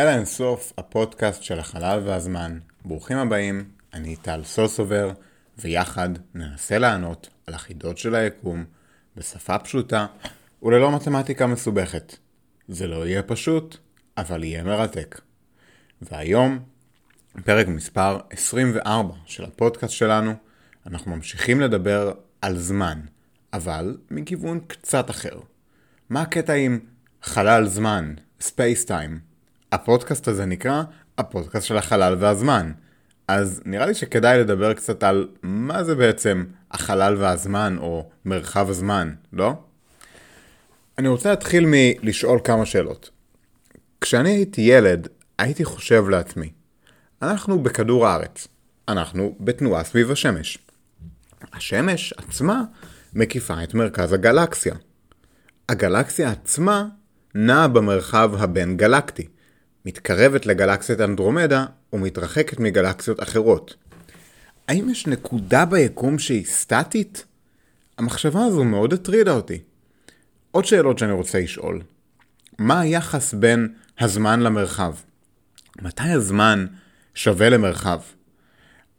אל האינסוף, הפודקאסט של החלל והזמן. ברוכים הבאים, אני טל סוסובר, ויחד ננסה לענות על החידות של היקום בשפה פשוטה וללא מתמטיקה מסובכת. זה לא יהיה פשוט, אבל יהיה מרתק. והיום, פרק מספר 24 של הפודקאסט שלנו, אנחנו ממשיכים לדבר על זמן, אבל מכיוון קצת אחר. מה הקטע עם חלל זמן, space time? הפודקאסט הזה נקרא הפודקאסט של החלל והזמן. אז נראה לי שכדאי לדבר קצת על מה זה בעצם החלל והזמן או מרחב הזמן, לא? אני רוצה להתחיל מלשאול כמה שאלות. כשאני הייתי ילד, הייתי חושב לעצמי, אנחנו בכדור הארץ, אנחנו בתנועה סביב השמש. השמש עצמה מקיפה את מרכז הגלקסיה. הגלקסיה עצמה נעה במרחב הבין גלקטי, מתקרבת לגלקסיית אנדרומדה ומתרחקת מגלקסיות אחרות. האם יש נקודה ביקום שהיא סטטית? המחשבה הזו מאוד הטרידה אותי. עוד שאלות שאני רוצה לשאול. מה היחס בין הזמן למרחב? מתי הזמן שווה למרחב?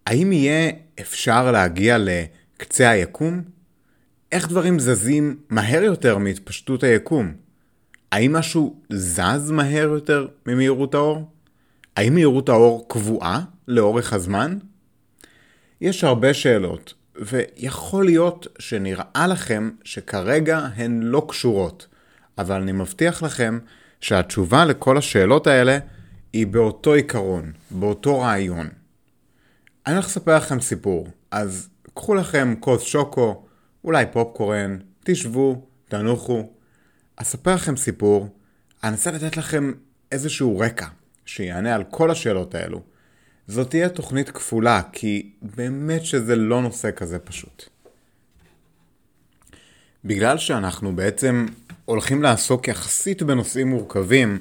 האם יהיה אפשר להגיע לקצה היקום? איך דברים זזים מהר יותר מהתפשטות היקום? האם משהו זז מהר יותר ממהירות האור? האם מהירות האור קבועה לאורך הזמן? יש הרבה שאלות, ויכול להיות שנראה לכם שכרגע הן לא קשורות, אבל אני מבטיח לכם שהתשובה לכל השאלות האלה היא באותו עיקרון, באותו רעיון. אני הולך לספר לכם סיפור, אז קחו לכם כוס שוקו, אולי פופקורן, תשבו, תנוחו, אספר לכם סיפור, אנסה לתת לכם איזשהו רקע שיענה על כל השאלות האלו. זאת תהיה תוכנית כפולה, כי באמת שזה לא נושא כזה פשוט. בגלל שאנחנו בעצם הולכים לעסוק יחסית בנושאים מורכבים,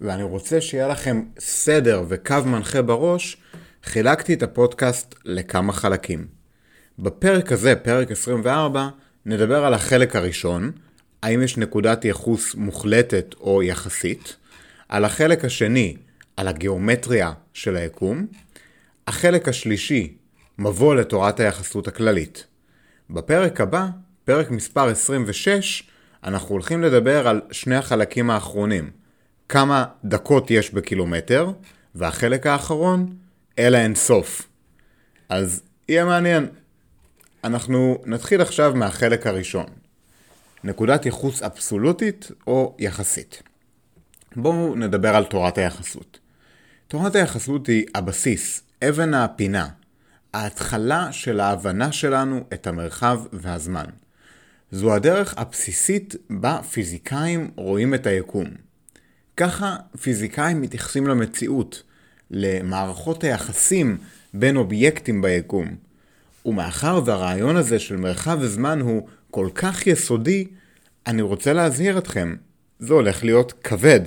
ואני רוצה שיהיה לכם סדר וקו מנחה בראש, חילקתי את הפודקאסט לכמה חלקים. בפרק הזה, פרק 24, נדבר על החלק הראשון, האם יש נקודת ייחוס מוחלטת או יחסית, על החלק השני, על הגיאומטריה של היקום, החלק השלישי, מבוא לתורת היחסות הכללית. בפרק הבא, פרק מספר 26, אנחנו הולכים לדבר על שני החלקים האחרונים, כמה דקות יש בקילומטר, והחלק האחרון, אל האינסוף. אז יהיה מעניין. אנחנו נתחיל עכשיו מהחלק הראשון. נקודת ייחוס אבסולוטית או יחסית. בואו נדבר על תורת היחסות. תורת היחסות היא הבסיס, אבן הפינה, ההתחלה של ההבנה שלנו את המרחב והזמן. זו הדרך הבסיסית בה פיזיקאים רואים את היקום. ככה פיזיקאים מתייחסים למציאות, למערכות היחסים בין אובייקטים ביקום. ומאחר והרעיון הזה של מרחב וזמן הוא כל כך יסודי, אני רוצה להזהיר אתכם, זה הולך להיות כבד.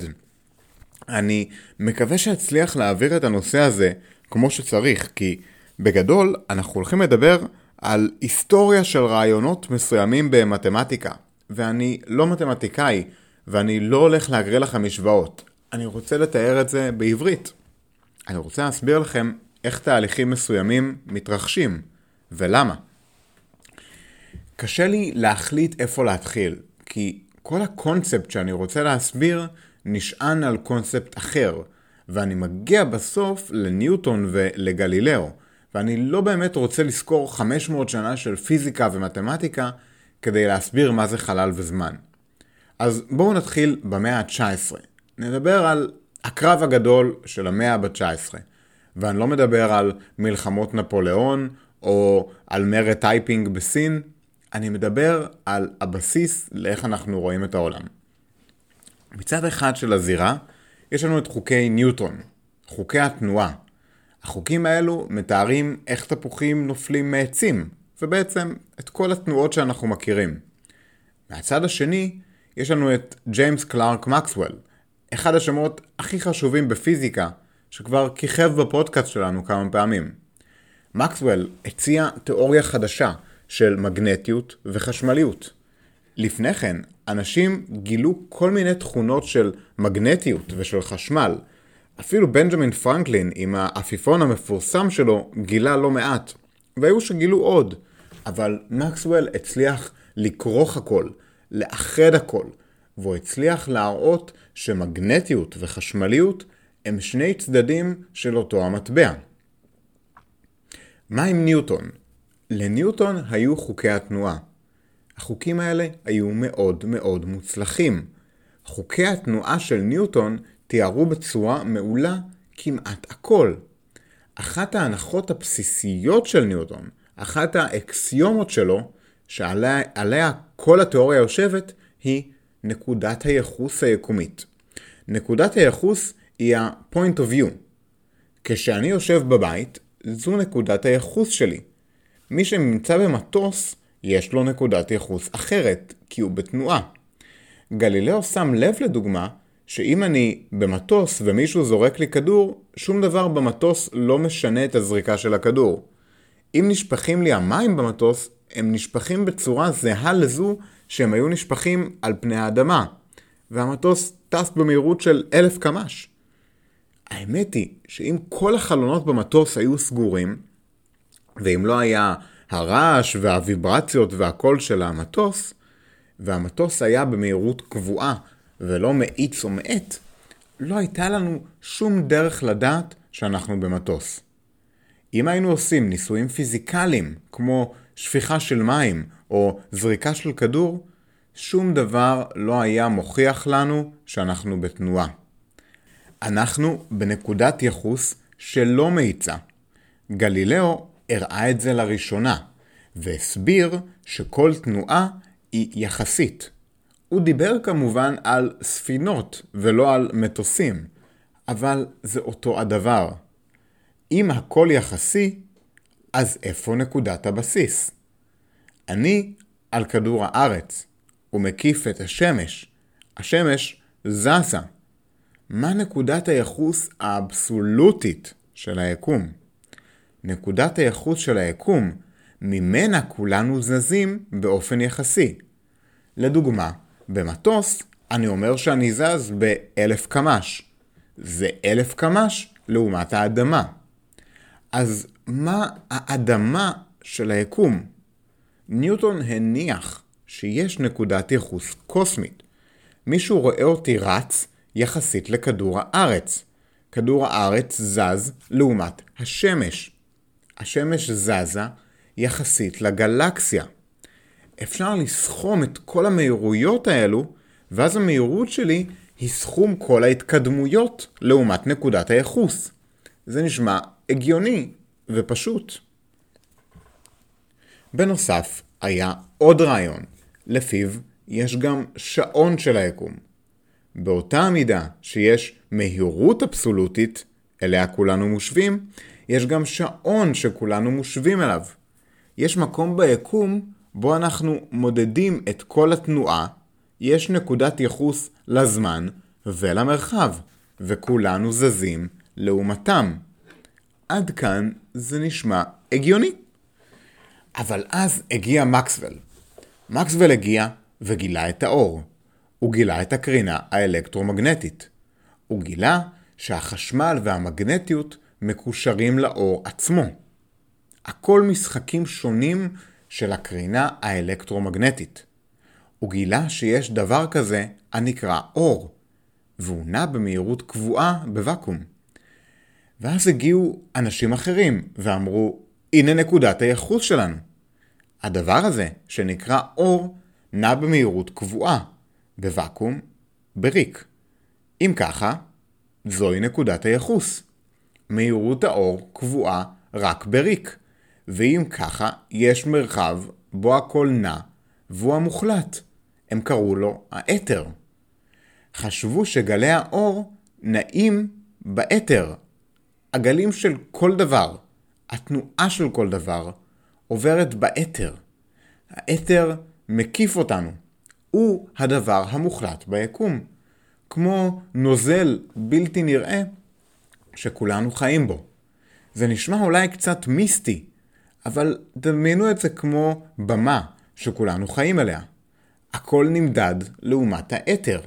אני מקווה שאצליח להעביר את הנושא הזה כמו שצריך, כי בגדול אנחנו הולכים לדבר על היסטוריה של רעיונות מסוימים במתמטיקה, ואני לא מתמטיקאי, ואני לא הולך להקריא לכם משוואות. אני רוצה לתאר את זה בעברית. אני רוצה להסביר לכם איך תהליכים מסוימים מתרחשים, ולמה. קשה לי להחליט איפה להתחיל, כי כל הקונספט שאני רוצה להסביר נשען על קונספט אחר, ואני מגיע בסוף לניוטון ולגלילאו, ואני לא באמת רוצה לזכור 500 שנה של פיזיקה ומתמטיקה כדי להסביר מה זה חלל וזמן. אז בואו נתחיל במאה ה-19. נדבר על הקרב הגדול של המאה ה-19, ואני לא מדבר על מלחמות נפוליאון או על מרד טייפינג בסין, אני מדבר על הבסיס לאיך אנחנו רואים את העולם. מצד אחד של הזירה, יש לנו את חוקי ניוטון, חוקי התנועה. החוקים האלו מתארים איך תפוחים נופלים מעצים, ובעצם את כל התנועות שאנחנו מכירים. מהצד השני, יש לנו את ג'יימס קלארק מקסוול, אחד השמות הכי חשובים בפיזיקה, שכבר כיכב בפודקאסט שלנו כמה פעמים. מקסוול הציע תיאוריה חדשה של מגנטיות וחשמליות. לפני כן, אנשים גילו כל מיני תכונות של מגנטיות ושל חשמל, אפילו בנג'מין פרנקלין עם העפיפון המפורסם שלו גילה לא מעט, והיו שגילו עוד, אבל מקסוול הצליח לכרוך הכל, לאחד הכל, והוא הצליח להראות שמגנטיות וחשמליות הם שני צדדים של אותו המטבע. מה עם ניוטון? לניוטון היו חוקי התנועה. החוקים האלה היו מאוד מאוד מוצלחים. חוקי התנועה של ניוטון תיארו בצורה מעולה כמעט הכל. אחת ההנחות הבסיסיות של ניוטון, אחת האקסיומות שלו, שעליה כל התיאוריה יושבת, היא נקודת הייחוס היקומית. נקודת הייחוס היא ה-point of view. כשאני יושב בבית, זו נקודת הייחוס שלי. מי שנמצא במטוס, יש לו נקודת ייחוס אחרת, כי הוא בתנועה. גלילאו שם לב לדוגמה, שאם אני במטוס ומישהו זורק לי כדור, שום דבר במטוס לא משנה את הזריקה של הכדור. אם נשפכים לי המים במטוס, הם נשפכים בצורה זהה לזו שהם היו נשפכים על פני האדמה, והמטוס טס במהירות של אלף קמ"ש. האמת היא שאם כל החלונות במטוס היו סגורים, ואם לא היה הרעש והוויברציות והקול של המטוס, והמטוס היה במהירות קבועה ולא מאיץ או מאט, לא הייתה לנו שום דרך לדעת שאנחנו במטוס. אם היינו עושים ניסויים פיזיקליים, כמו שפיכה של מים או זריקה של כדור, שום דבר לא היה מוכיח לנו שאנחנו בתנועה. אנחנו בנקודת יחוס שלא מאיצה. גלילאו הראה את זה לראשונה, והסביר שכל תנועה היא יחסית. הוא דיבר כמובן על ספינות ולא על מטוסים, אבל זה אותו הדבר. אם הכל יחסי, אז איפה נקודת הבסיס? אני על כדור הארץ, ומקיף את השמש. השמש זזה. מה נקודת הייחוס האבסולוטית של היקום? נקודת הייחוס של היקום, ממנה כולנו זזים באופן יחסי. לדוגמה, במטוס אני אומר שאני זז באלף קמ"ש. זה אלף קמ"ש לעומת האדמה. אז מה האדמה של היקום? ניוטון הניח שיש נקודת ייחוס קוסמית. מישהו רואה אותי רץ יחסית לכדור הארץ. כדור הארץ זז לעומת השמש. השמש זזה יחסית לגלקסיה. אפשר לסכום את כל המהירויות האלו, ואז המהירות שלי היא סכום כל ההתקדמויות לעומת נקודת הייחוס. זה נשמע הגיוני ופשוט. בנוסף, היה עוד רעיון, לפיו יש גם שעון של היקום. באותה מידה שיש מהירות אבסולוטית, אליה כולנו מושווים, יש גם שעון שכולנו מושווים אליו. יש מקום ביקום בו אנחנו מודדים את כל התנועה, יש נקודת יחוס לזמן ולמרחב, וכולנו זזים לעומתם. עד כאן זה נשמע הגיוני. אבל אז הגיע מקסוול. מקסוול הגיע וגילה את האור. הוא גילה את הקרינה האלקטרומגנטית. הוא גילה שהחשמל והמגנטיות מקושרים לאור עצמו. הכל משחקים שונים של הקרינה האלקטרומגנטית. הוא גילה שיש דבר כזה הנקרא אור, והוא נע במהירות קבועה בוואקום. ואז הגיעו אנשים אחרים ואמרו, הנה נקודת הייחוס שלנו. הדבר הזה, שנקרא אור, נע במהירות קבועה, בוואקום, בריק. אם ככה, זוהי נקודת הייחוס. מהירות האור קבועה רק בריק, ואם ככה, יש מרחב בו הכל נע, והוא המוחלט. הם קראו לו האתר. חשבו שגלי האור נעים באתר. הגלים של כל דבר, התנועה של כל דבר, עוברת באתר. האתר מקיף אותנו. הוא הדבר המוחלט ביקום. כמו נוזל בלתי נראה שכולנו חיים בו. זה נשמע אולי קצת מיסטי, אבל דמיינו את זה כמו במה שכולנו חיים עליה. הכל נמדד לעומת האתר,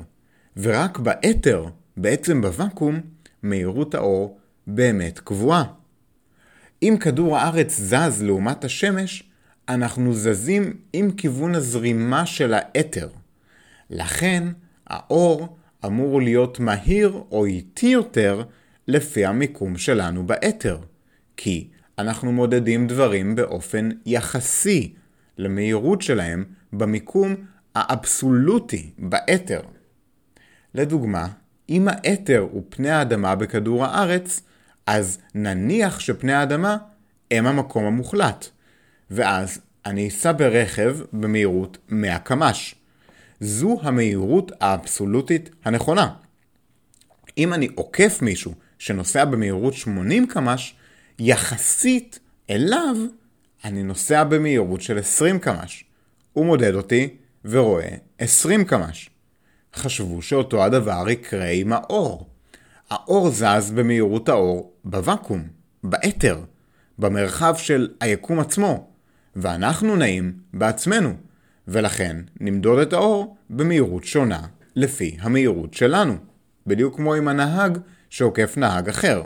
ורק באתר, בעצם בוואקום, מהירות האור באמת קבועה. אם כדור הארץ זז לעומת השמש, אנחנו זזים עם כיוון הזרימה של האתר. לכן, האור אמור להיות מהיר או איטי יותר לפי המיקום שלנו באתר, כי אנחנו מודדים דברים באופן יחסי למהירות שלהם במיקום האבסולוטי באתר. לדוגמה, אם האתר הוא פני האדמה בכדור הארץ, אז נניח שפני האדמה הם המקום המוחלט, ואז אני אסע ברכב במהירות 100 קמ"ש. זו המהירות האבסולוטית הנכונה. אם אני עוקף מישהו שנוסע במהירות 80 קמ"ש, יחסית אליו אני נוסע במהירות של 20 קמ"ש. הוא מודד אותי ורואה 20 קמ"ש. חשבו שאותו הדבר יקרה עם האור. האור זז במהירות האור בוואקום, באתר, במרחב של היקום עצמו, ואנחנו נעים בעצמנו, ולכן נמדוד את האור במהירות שונה לפי המהירות שלנו, בדיוק כמו עם הנהג שעוקף נהג אחר.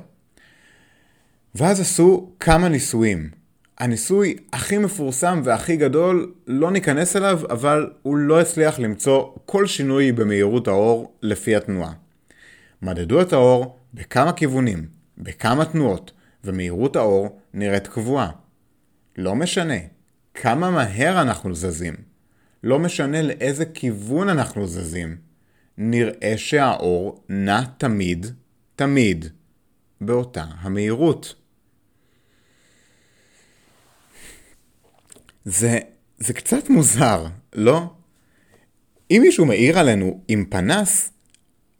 ואז עשו כמה ניסויים. הניסוי הכי מפורסם והכי גדול, לא ניכנס אליו, אבל הוא לא הצליח למצוא כל שינוי במהירות האור לפי התנועה. מדדו את האור בכמה כיוונים, בכמה תנועות, ומהירות האור נראית קבועה. לא משנה כמה מהר אנחנו זזים, לא משנה לאיזה כיוון אנחנו זזים, נראה שהאור נע תמיד, תמיד, באותה המהירות. זה, זה קצת מוזר, לא? אם מישהו מאיר עלינו עם פנס,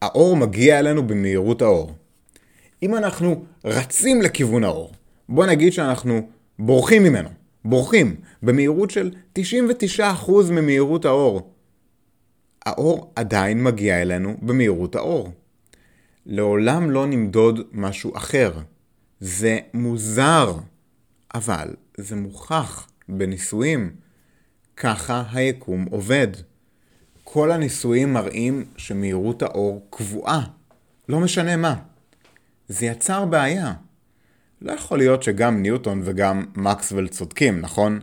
האור מגיע אלינו במהירות האור. אם אנחנו רצים לכיוון האור, בוא נגיד שאנחנו בורחים ממנו, בורחים במהירות של 99% ממהירות האור. האור עדיין מגיע אלינו במהירות האור. לעולם לא נמדוד משהו אחר. זה מוזר, אבל זה מוכח בניסויים. ככה היקום עובד. כל הניסויים מראים שמהירות האור קבועה, לא משנה מה. זה יצר בעיה. לא יכול להיות שגם ניוטון וגם מקסוול צודקים, נכון?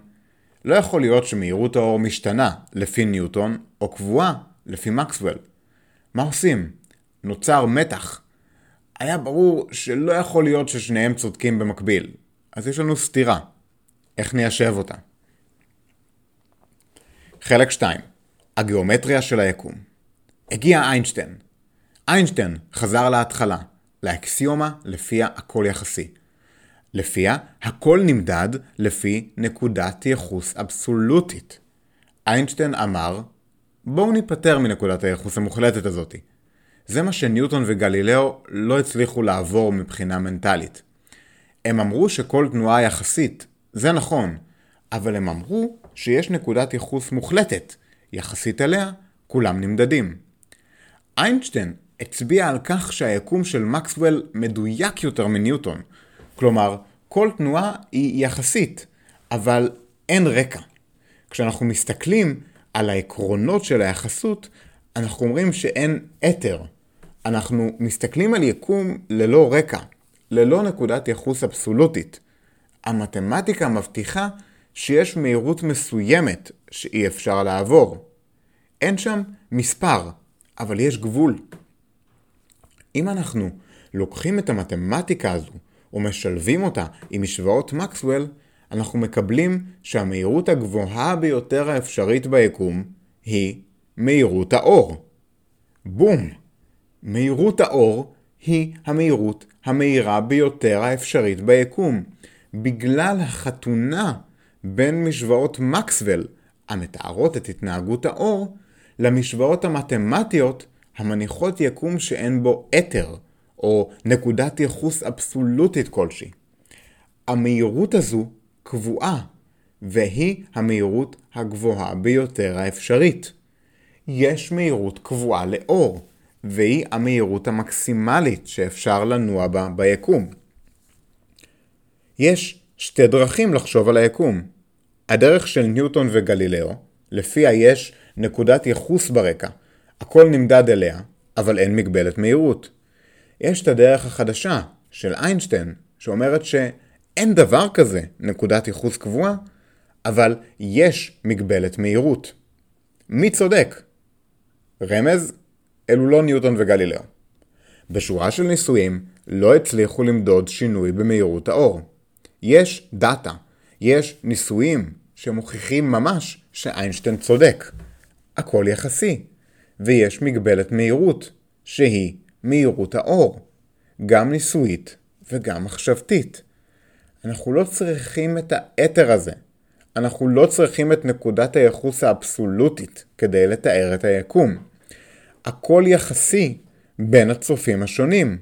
לא יכול להיות שמהירות האור משתנה לפי ניוטון, או קבועה לפי מקסוול. מה עושים? נוצר מתח. היה ברור שלא יכול להיות ששניהם צודקים במקביל, אז יש לנו סתירה. איך ניישב אותה? חלק 2 הגיאומטריה של היקום. הגיע איינשטיין. איינשטיין חזר להתחלה, לאקסיומה לפיה הכל יחסי. לפיה הכל נמדד לפי נקודת ייחוס אבסולוטית. איינשטיין אמר, בואו ניפטר מנקודת הייחוס המוחלטת הזאתי. זה מה שניוטון וגלילאו לא הצליחו לעבור מבחינה מנטלית. הם אמרו שכל תנועה יחסית, זה נכון, אבל הם אמרו שיש נקודת ייחוס מוחלטת, יחסית אליה כולם נמדדים. איינשטיין הצביע על כך שהיקום של מקסוול מדויק יותר מניוטון, כלומר, כל תנועה היא יחסית, אבל אין רקע. כשאנחנו מסתכלים על העקרונות של היחסות, אנחנו אומרים שאין אתר. אנחנו מסתכלים על יקום ללא רקע, ללא נקודת יחוס אבסולוטית. המתמטיקה מבטיחה שיש מהירות מסוימת שאי אפשר לעבור. אין שם מספר, אבל יש גבול. אם אנחנו לוקחים את המתמטיקה הזו ומשלבים אותה עם משוואות מקסוול, אנחנו מקבלים שהמהירות הגבוהה ביותר האפשרית ביקום היא מהירות האור. בום! מהירות האור היא המהירות המהירה ביותר האפשרית ביקום, בגלל החתונה בין משוואות מקסוול המתארות את התנהגות האור למשוואות המתמטיות המניחות יקום שאין בו אתר או נקודת ייחוס אבסולוטית כלשהי. המהירות הזו קבועה, והיא המהירות הגבוהה ביותר האפשרית. יש מהירות קבועה לאור, והיא המהירות המקסימלית שאפשר לנוע בה ביקום. יש שתי דרכים לחשוב על היקום. הדרך של ניוטון וגלילאו, לפיה יש נקודת ייחוס ברקע, הכל נמדד אליה, אבל אין מגבלת מהירות. יש את הדרך החדשה של איינשטיין, שאומרת שאין דבר כזה נקודת ייחוס קבועה, אבל יש מגבלת מהירות. מי צודק? רמז, אלו לא ניוטון וגלילאו. בשורה של ניסויים לא הצליחו למדוד שינוי במהירות האור. יש דאטה, יש ניסויים שמוכיחים ממש שאיינשטיין צודק. הכל יחסי, ויש מגבלת מהירות, שהיא מהירות האור, גם ניסויית וגם מחשבתית. אנחנו לא צריכים את האתר הזה. אנחנו לא צריכים את נקודת הייחוס האבסולוטית כדי לתאר את היקום. הכל יחסי בין הצופים השונים.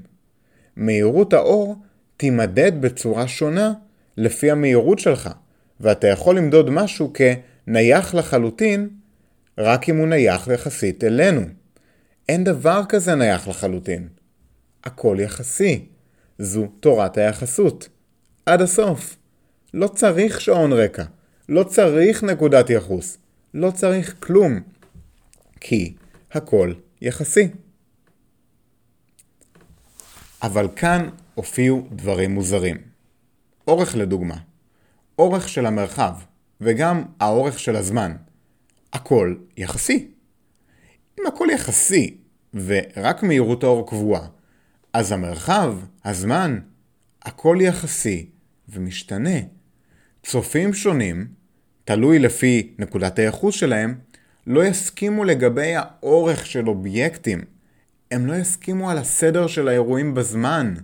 מהירות האור תימדד בצורה שונה לפי המהירות שלך, ואתה יכול למדוד משהו כנייח לחלוטין רק אם הוא נייח יחסית אלינו. אין דבר כזה נייח לחלוטין. הכל יחסי. זו תורת היחסות. עד הסוף. לא צריך שעון רקע. לא צריך נקודת יחוס. לא צריך כלום. כי הכל יחסי. אבל כאן הופיעו דברים מוזרים. אורך לדוגמה. אורך של המרחב, וגם האורך של הזמן. הכל יחסי. אם הכל יחסי, ורק מהירות האור קבועה, אז המרחב, הזמן, הכל יחסי ומשתנה. צופים שונים, תלוי לפי נקודת הייחוס שלהם, לא יסכימו לגבי האורך של אובייקטים. הם לא יסכימו על הסדר של האירועים בזמן.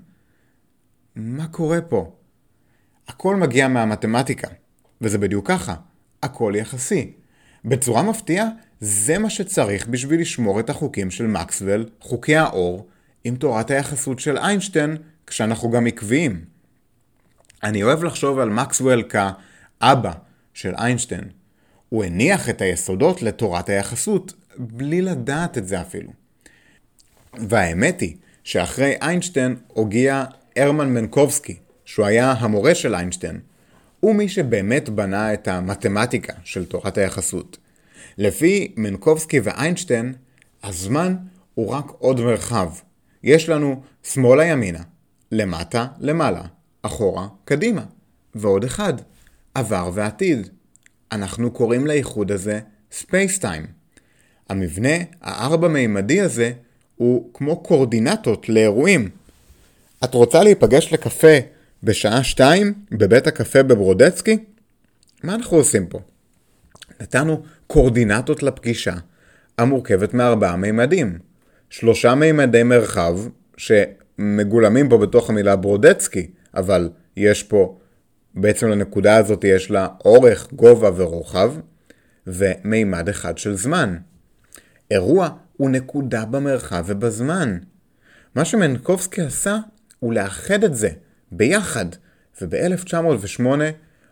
מה קורה פה? הכל מגיע מהמתמטיקה, וזה בדיוק ככה, הכל יחסי. בצורה מפתיעה, זה מה שצריך בשביל לשמור את החוקים של מקסוול, חוקי האור, עם תורת היחסות של איינשטיין, כשאנחנו גם עקביים. אני אוהב לחשוב על מקסוול כאבא של איינשטיין. הוא הניח את היסודות לתורת היחסות, בלי לדעת את זה אפילו. והאמת היא שאחרי איינשטיין הוגיע הרמן מנקובסקי, שהוא היה המורה של איינשטיין, הוא מי שבאמת בנה את המתמטיקה של תורת היחסות. לפי מנקובסקי ואיינשטיין, הזמן הוא רק עוד מרחב. יש לנו שמאלה ימינה, למטה למעלה, אחורה קדימה, ועוד אחד, עבר ועתיד. אנחנו קוראים לאיחוד הזה ספייסטיים. המבנה הארבע-מימדי הזה הוא כמו קורדינטות לאירועים. את רוצה להיפגש לקפה בשעה שתיים בבית הקפה בברודצקי? מה אנחנו עושים פה? נתנו קורדינטות לפגישה המורכבת מארבעה מימדים. שלושה מימדי מרחב שמגולמים פה בתוך המילה ברודצקי, אבל יש פה, בעצם לנקודה הזאת יש לה אורך, גובה ורוחב, ומימד אחד של זמן. אירוע הוא נקודה במרחב ובזמן. מה שמנקובסקי עשה הוא לאחד את זה ביחד, וב-1908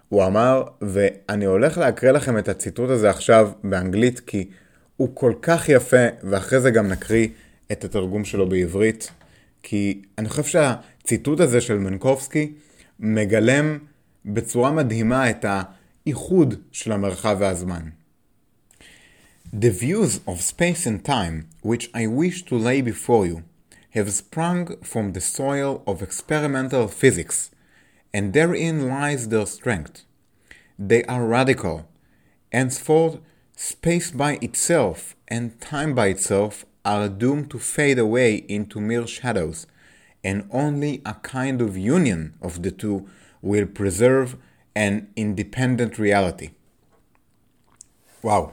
הוא אמר, ואני הולך להקריא לכם את הציטוט הזה עכשיו באנגלית, כי הוא כל כך יפה, ואחרי זה גם נקריא את התרגום שלו בעברית, כי אני חושב שהציטוט הזה של מנקובסקי מגלם בצורה מדהימה את האיחוד של המרחב והזמן. The views of space and time which I wish to lay before you have sprung from the soil of experimental physics, and therein lies their strength. They are radical. Henceforth, space by itself and time by itself are doomed to fade away into mere shadows, and only a kind of union of the two will preserve an independent reality. וואו.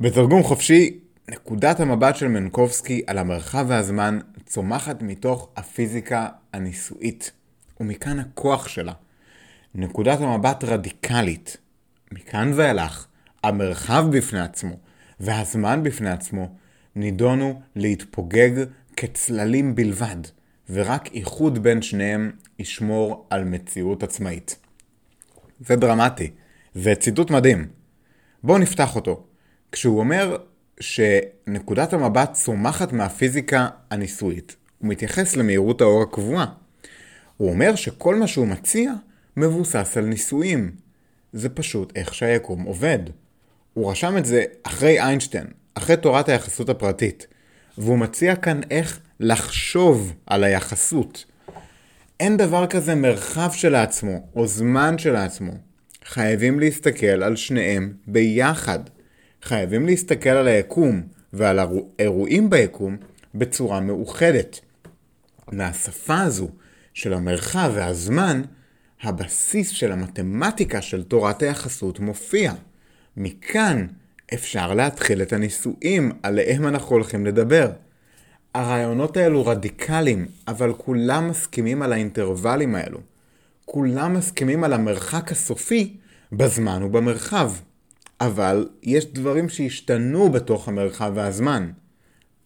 בתרגום חופשי, נקודת המבט של מנקובסקי על המרחב והזמן צומחת מתוך הפיזיקה הניסויית, ומכאן הכוח שלה. נקודת המבט רדיקלית. מכאן ואילך, המרחב בפני עצמו והזמן בפני עצמו נידונו להתפוגג כצללים בלבד, ורק איחוד בין שניהם ישמור על מציאות עצמאית. זה דרמטי, זה ציטוט מדהים. בואו נפתח אותו. כשהוא אומר שנקודת המבט צומחת מהפיזיקה הניסויית. הוא מתייחס למהירות האור הקבועה. הוא אומר שכל מה שהוא מציע מבוסס על ניסויים. זה פשוט איך שהיקום עובד. הוא רשם את זה אחרי איינשטיין, אחרי תורת היחסות הפרטית. והוא מציע כאן איך לחשוב על היחסות. אין דבר כזה מרחב שלעצמו, או זמן שלעצמו. חייבים להסתכל על שניהם ביחד. חייבים להסתכל על היקום ועל האירועים ביקום בצורה מאוחדת. מהשפה הזו של המרחב והזמן, הבסיס של המתמטיקה של תורת היחסות מופיע. מכאן אפשר להתחיל את הניסויים עליהם אנחנו הולכים לדבר. הרעיונות האלו רדיקליים, אבל כולם מסכימים על האינטרוולים האלו. כולם מסכימים על המרחק הסופי בזמן ובמרחב. אבל יש דברים שהשתנו בתוך המרחב והזמן.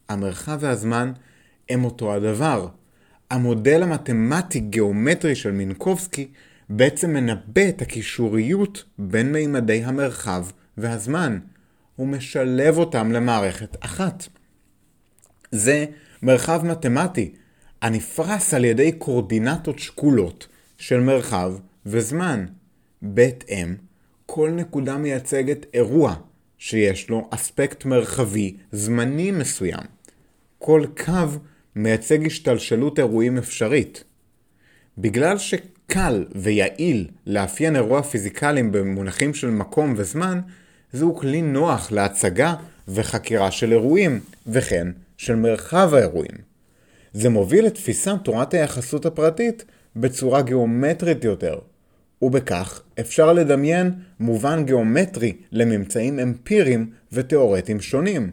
המרחב והזמן הם אותו הדבר. המודל המתמטי-גיאומטרי של מינקובסקי בעצם מנבא את הקישוריות בין מימדי המרחב והזמן. הוא משלב אותם למערכת אחת. זה מרחב מתמטי הנפרס על ידי קורדינטות שקולות של מרחב וזמן. בהתאם, כל נקודה מייצגת אירוע שיש לו אספקט מרחבי זמני מסוים. כל קו מייצג השתלשלות אירועים אפשרית. בגלל שקל ויעיל לאפיין אירוע פיזיקלי במונחים של מקום וזמן, זהו כלי נוח להצגה וחקירה של אירועים, וכן של מרחב האירועים. זה מוביל לתפיסת תורת היחסות הפרטית בצורה גיאומטרית יותר, ובכך אפשר לדמיין מובן גיאומטרי לממצאים אמפיריים ותאורטיים שונים.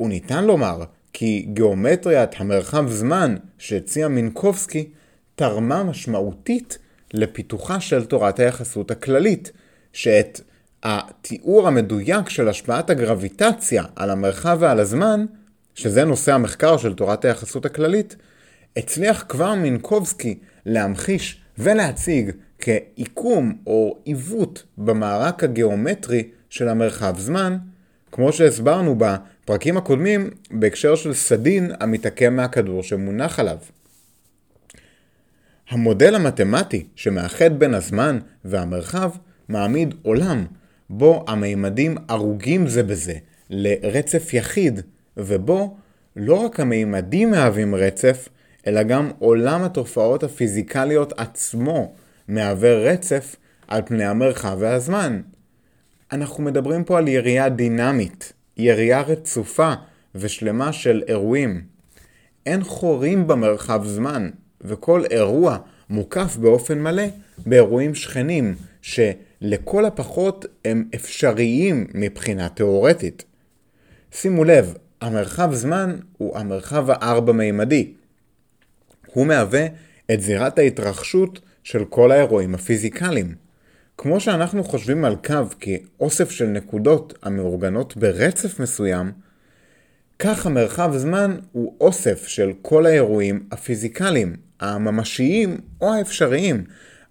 וניתן לומר כי גיאומטריית המרחב זמן שהציע מינקובסקי תרמה משמעותית לפיתוחה של תורת היחסות הכללית, שאת התיאור המדויק של השפעת הגרביטציה על המרחב ועל הזמן, שזה נושא המחקר של תורת היחסות הכללית, הצליח כבר מינקובסקי להמחיש ולהציג כעיקום או עיוות במערק הגיאומטרי של המרחב זמן, כמו שהסברנו בפרקים הקודמים בהקשר של סדין המתעקם מהכדור שמונח עליו. המודל המתמטי שמאחד בין הזמן והמרחב מעמיד עולם בו המימדים ערוגים זה בזה לרצף יחיד, ובו לא רק המימדים מהווים רצף, אלא גם עולם התופעות הפיזיקליות עצמו מהווה רצף על פני המרחב והזמן. אנחנו מדברים פה על יריעה דינמית, יריעה רצופה ושלמה של אירועים. אין חורים במרחב זמן, וכל אירוע מוקף באופן מלא באירועים שכנים, שלכל הפחות הם אפשריים מבחינה תאורטית. שימו לב, המרחב זמן הוא המרחב הארבע-מימדי. הוא מהווה את זירת ההתרחשות של כל האירועים הפיזיקליים. כמו שאנחנו חושבים על קו כאוסף של נקודות המאורגנות ברצף מסוים, כך המרחב זמן הוא אוסף של כל האירועים הפיזיקליים, הממשיים או האפשריים,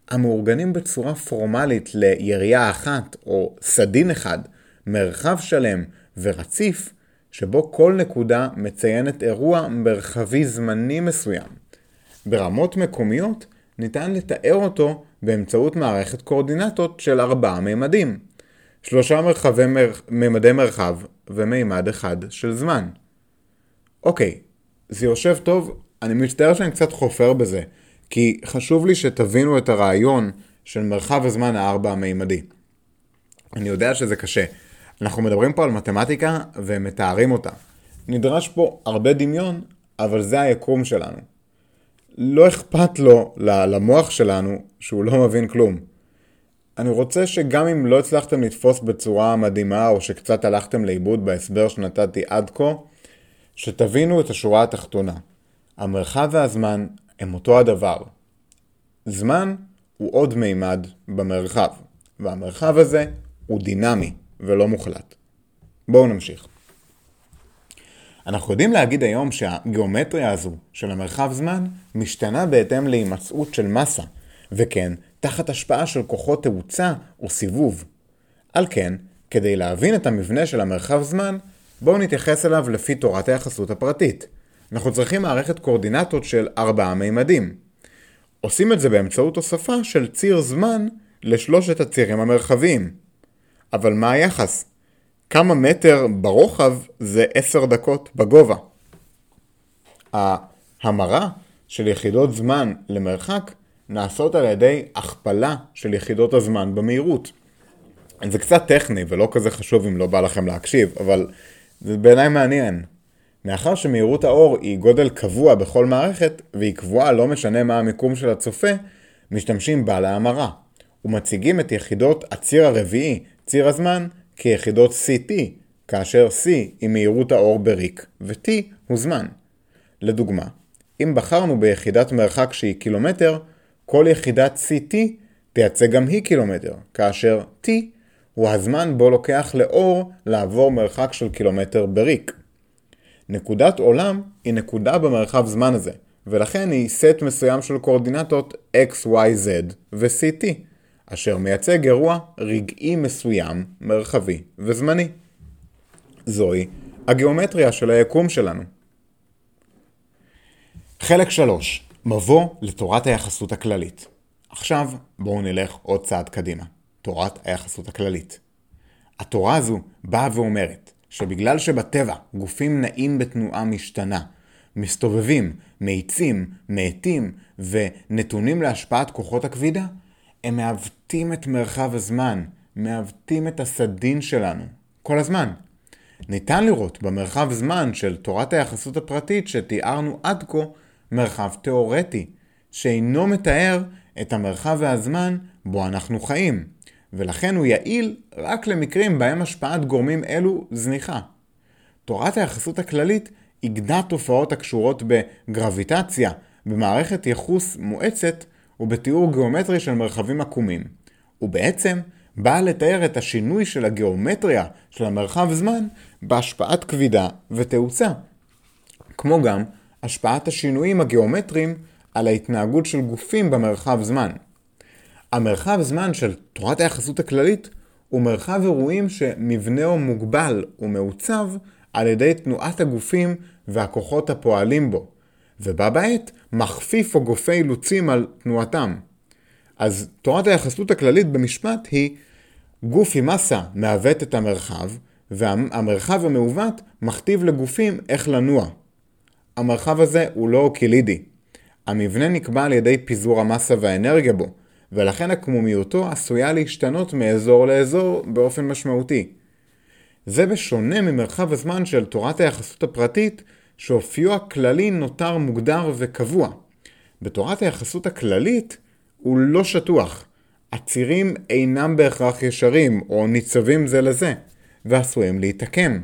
המאורגנים בצורה פורמלית ליריעה אחת או סדין אחד, מרחב שלם ורציף, שבו כל נקודה מציינת אירוע מרחבי זמני מסוים. ברמות מקומיות ניתן לתאר אותו באמצעות מערכת קורדינטות של ארבעה מימדים. שלושה מרחבי מר... מימדי מרחב ומימד אחד של זמן. אוקיי, זה יושב טוב, אני מצטער שאני קצת חופר בזה, כי חשוב לי שתבינו את הרעיון של מרחב הזמן הארבע המימדי. אני יודע שזה קשה. אנחנו מדברים פה על מתמטיקה ומתארים אותה. נדרש פה הרבה דמיון, אבל זה היקום שלנו. לא אכפת לו למוח שלנו שהוא לא מבין כלום. אני רוצה שגם אם לא הצלחתם לתפוס בצורה מדהימה או שקצת הלכתם לאיבוד בהסבר שנתתי עד כה, שתבינו את השורה התחתונה. המרחב והזמן הם אותו הדבר. זמן הוא עוד מימד במרחב, והמרחב הזה הוא דינמי ולא מוחלט. בואו נמשיך. אנחנו יודעים להגיד היום שהגיאומטריה הזו של המרחב זמן משתנה בהתאם להימצאות של מסה, וכן, תחת השפעה של כוחות תאוצה או סיבוב. על כן, כדי להבין את המבנה של המרחב זמן, בואו נתייחס אליו לפי תורת היחסות הפרטית. אנחנו צריכים מערכת קורדינטות של ארבעה מימדים. עושים את זה באמצעות הוספה של ציר זמן לשלושת הצירים המרחביים. אבל מה היחס? כמה מטר ברוחב זה עשר דקות בגובה. ההמרה של יחידות זמן למרחק נעשות על ידי הכפלה של יחידות הזמן במהירות. זה קצת טכני ולא כזה חשוב אם לא בא לכם להקשיב, אבל זה בעיניי מעניין. מאחר שמהירות האור היא גודל קבוע בכל מערכת, והיא קבועה לא משנה מה המיקום של הצופה, משתמשים בה להמרה, ומציגים את יחידות הציר הרביעי, ציר הזמן, כיחידות CT, כאשר C היא מהירות האור בריק, ו-T הוא זמן. לדוגמה, אם בחרנו ביחידת מרחק שהיא קילומטר, כל יחידת CT תייצג גם היא קילומטר, כאשר T הוא הזמן בו לוקח לאור לעבור מרחק של קילומטר בריק. נקודת עולם היא נקודה במרחב זמן הזה, ולכן היא סט מסוים של קואורדינטות x, y, z ו-ct, אשר מייצג אירוע רגעי מסוים, מרחבי וזמני. זוהי הגיאומטריה של היקום שלנו. חלק 3 מבוא לתורת היחסות הכללית. עכשיו בואו נלך עוד צעד קדימה. תורת היחסות הכללית. התורה הזו באה ואומרת שבגלל שבטבע גופים נעים בתנועה משתנה, מסתובבים, מאיצים, מאטים ונתונים להשפעת כוחות הכבידה, הם מעוותים את מרחב הזמן, מעוותים את הסדין שלנו, כל הזמן. ניתן לראות במרחב זמן של תורת היחסות הפרטית שתיארנו עד כה מרחב תאורטי, שאינו מתאר את המרחב והזמן בו אנחנו חיים, ולכן הוא יעיל רק למקרים בהם השפעת גורמים אלו זניחה. תורת היחסות הכללית איגדה תופעות הקשורות בגרביטציה, במערכת יחוס מואצת ובתיאור גיאומטרי של מרחבים עקומים, ובעצם באה לתאר את השינוי של הגיאומטריה של המרחב זמן בהשפעת כבידה ותאוצה, כמו גם השפעת השינויים הגיאומטריים על ההתנהגות של גופים במרחב זמן. המרחב זמן של תורת היחסות הכללית הוא מרחב אירועים שמבנהו מוגבל ומעוצב על ידי תנועת הגופים והכוחות הפועלים בו, ובה בעת מכפיף או גופה אילוצים על תנועתם. אז תורת היחסות הכללית במשפט היא גוף עם מסה מעוות את המרחב, והמרחב המעוות מכתיב לגופים איך לנוע. המרחב הזה הוא לא אוקילידי. המבנה נקבע על ידי פיזור המסה והאנרגיה בו, ולכן עקמומיותו עשויה להשתנות מאזור לאזור באופן משמעותי. זה בשונה ממרחב הזמן של תורת היחסות הפרטית, שאופיו הכללי נותר מוגדר וקבוע. בתורת היחסות הכללית הוא לא שטוח. הצירים אינם בהכרח ישרים או ניצבים זה לזה, ועשויים להתעקם.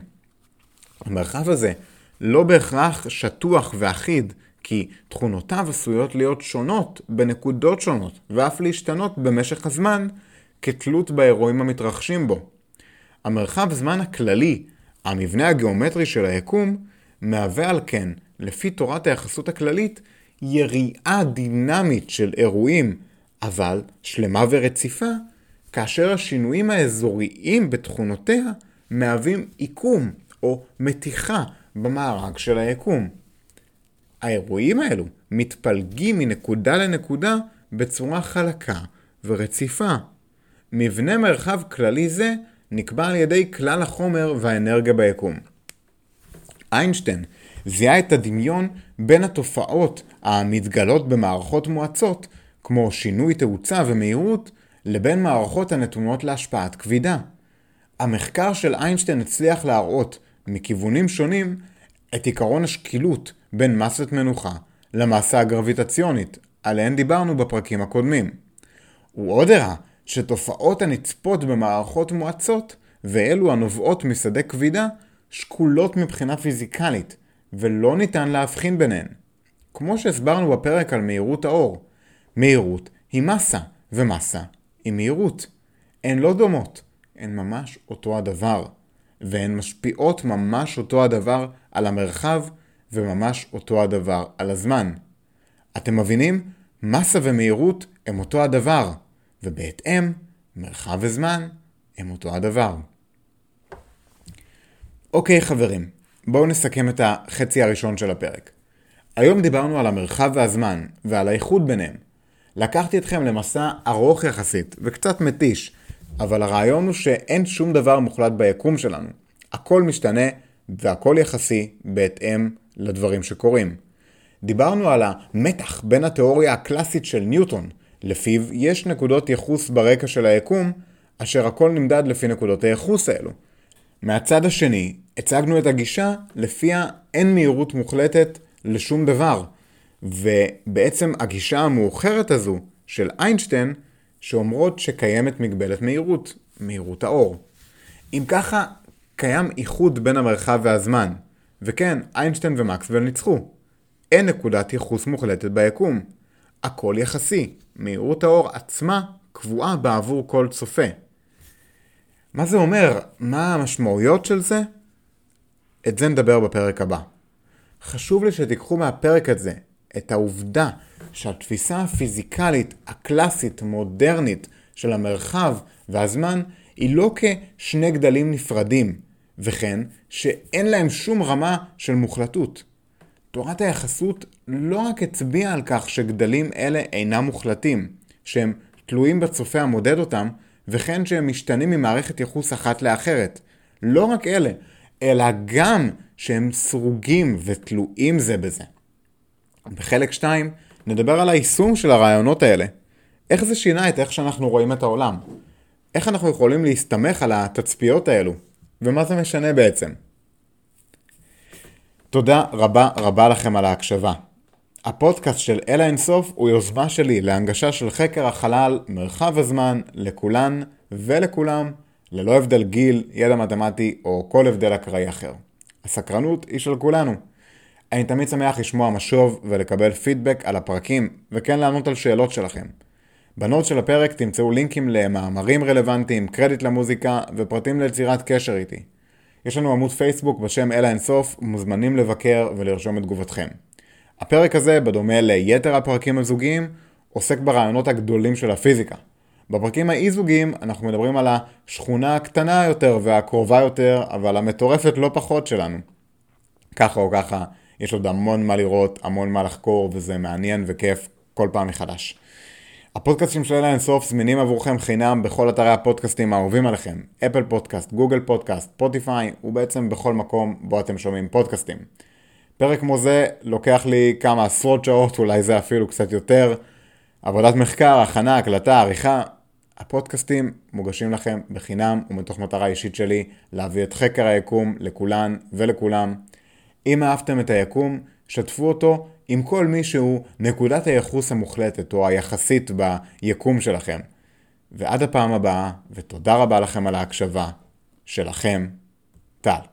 המרחב הזה לא בהכרח שטוח ואחיד, כי תכונותיו עשויות להיות שונות בנקודות שונות, ואף להשתנות במשך הזמן, כתלות באירועים המתרחשים בו. המרחב זמן הכללי, המבנה הגיאומטרי של היקום, מהווה על כן, לפי תורת היחסות הכללית, יריעה דינמית של אירועים, אבל שלמה ורציפה, כאשר השינויים האזוריים בתכונותיה מהווים עיקום או מתיחה במארג של היקום. האירועים האלו מתפלגים מנקודה לנקודה בצורה חלקה ורציפה. מבנה מרחב כללי זה נקבע על ידי כלל החומר והאנרגיה ביקום. איינשטיין זיהה את הדמיון בין התופעות המתגלות במערכות מואצות, כמו שינוי תאוצה ומהירות, לבין מערכות הנתונות להשפעת כבידה. המחקר של איינשטיין הצליח להראות, מכיוונים שונים, את עקרון השקילות בין מסת מנוחה למסה הגרביטציונית, עליהן דיברנו בפרקים הקודמים. הוא עוד הראה שתופעות הנצפות במערכות מואצות, ואלו הנובעות משדה כבידה, שקולות מבחינה פיזיקלית, ולא ניתן להבחין ביניהן. כמו שהסברנו בפרק על מהירות האור, מהירות היא מסה, ומסה היא מהירות. הן לא דומות, הן ממש אותו הדבר, והן משפיעות ממש אותו הדבר על המרחב וממש אותו הדבר על הזמן. אתם מבינים? מסה ומהירות הם אותו הדבר, ובהתאם, מרחב וזמן הם אותו הדבר. אוקיי חברים, בואו נסכם את החצי הראשון של הפרק. היום דיברנו על המרחב והזמן, ועל האיחוד ביניהם. לקחתי אתכם למסע ארוך יחסית, וקצת מתיש, אבל הרעיון הוא שאין שום דבר מוחלט ביקום שלנו. הכל משתנה, והכל יחסי בהתאם לדברים שקורים. דיברנו על המתח בין התיאוריה הקלאסית של ניוטון, לפיו יש נקודות יחוס ברקע של היקום, אשר הכל נמדד לפי נקודות היחוס האלו. מהצד השני, הצגנו את הגישה לפיה אין מהירות מוחלטת לשום דבר, ובעצם הגישה המאוחרת הזו של איינשטיין, שאומרות שקיימת מגבלת מהירות, מהירות האור. אם ככה, קיים איחוד בין המרחב והזמן, וכן, איינשטיין ומקסוול ניצחו. אין נקודת ייחוס מוחלטת ביקום. הכל יחסי, מהירות האור עצמה קבועה בעבור כל צופה. מה זה אומר? מה המשמעויות של זה? את זה נדבר בפרק הבא. חשוב לי שתיקחו מהפרק הזה את העובדה שהתפיסה הפיזיקלית הקלאסית מודרנית של המרחב והזמן היא לא כשני גדלים נפרדים, וכן שאין להם שום רמה של מוחלטות. תורת היחסות לא רק הצביעה על כך שגדלים אלה אינם מוחלטים, שהם תלויים בצופה המודד אותם, וכן שהם משתנים ממערכת ייחוס אחת לאחרת. לא רק אלה, אלא גם שהם סרוגים ותלויים זה בזה. בחלק 2 נדבר על היישום של הרעיונות האלה. איך זה שינה את איך שאנחנו רואים את העולם. איך אנחנו יכולים להסתמך על התצפיות האלו, ומה זה משנה בעצם. תודה רבה רבה לכם על ההקשבה. הפודקאסט של אל האינסוף הוא יוזמה שלי להנגשה של חקר החלל, מרחב הזמן, לכולן ולכולם, ללא הבדל גיל, ידע מתמטי או כל הבדל אקראי אחר. הסקרנות היא של כולנו. אני תמיד שמח לשמוע משוב ולקבל פידבק על הפרקים, וכן לענות על שאלות שלכם. בנוט של הפרק תמצאו לינקים למאמרים רלוונטיים, קרדיט למוזיקה ופרטים ליצירת קשר איתי. יש לנו עמוד פייסבוק בשם אל האינסוף, מוזמנים לבקר ולרשום את תגובתכם. הפרק הזה, בדומה ליתר הפרקים הזוגיים, עוסק ברעיונות הגדולים של הפיזיקה. בפרקים האי-זוגיים אנחנו מדברים על השכונה הקטנה יותר והקרובה יותר, אבל המטורפת לא פחות שלנו. ככה או ככה, יש עוד המון מה לראות, המון מה לחקור, וזה מעניין וכיף כל פעם מחדש. הפודקאסטים של אלה אינסוף זמינים עבורכם חינם בכל אתרי הפודקאסטים האהובים עליכם, אפל פודקאסט, גוגל פודקאסט, פוטיפיי, ובעצם בכל מקום בו אתם שומעים פודקאסטים. פרק כמו זה לוקח לי כמה עשרות שעות, אולי זה אפילו קצת יותר. עבודת מחקר, הכנה, הקלטה, עריכה. הפודקאסטים מוגשים לכם בחינם ומתוך מטרה אישית שלי להביא את חקר היקום לכולן ולכולם. אם אהבתם את היקום, שתפו אותו עם כל מי שהוא נקודת הייחוס המוחלטת או היחסית ביקום שלכם. ועד הפעם הבאה, ותודה רבה לכם על ההקשבה, שלכם, טל.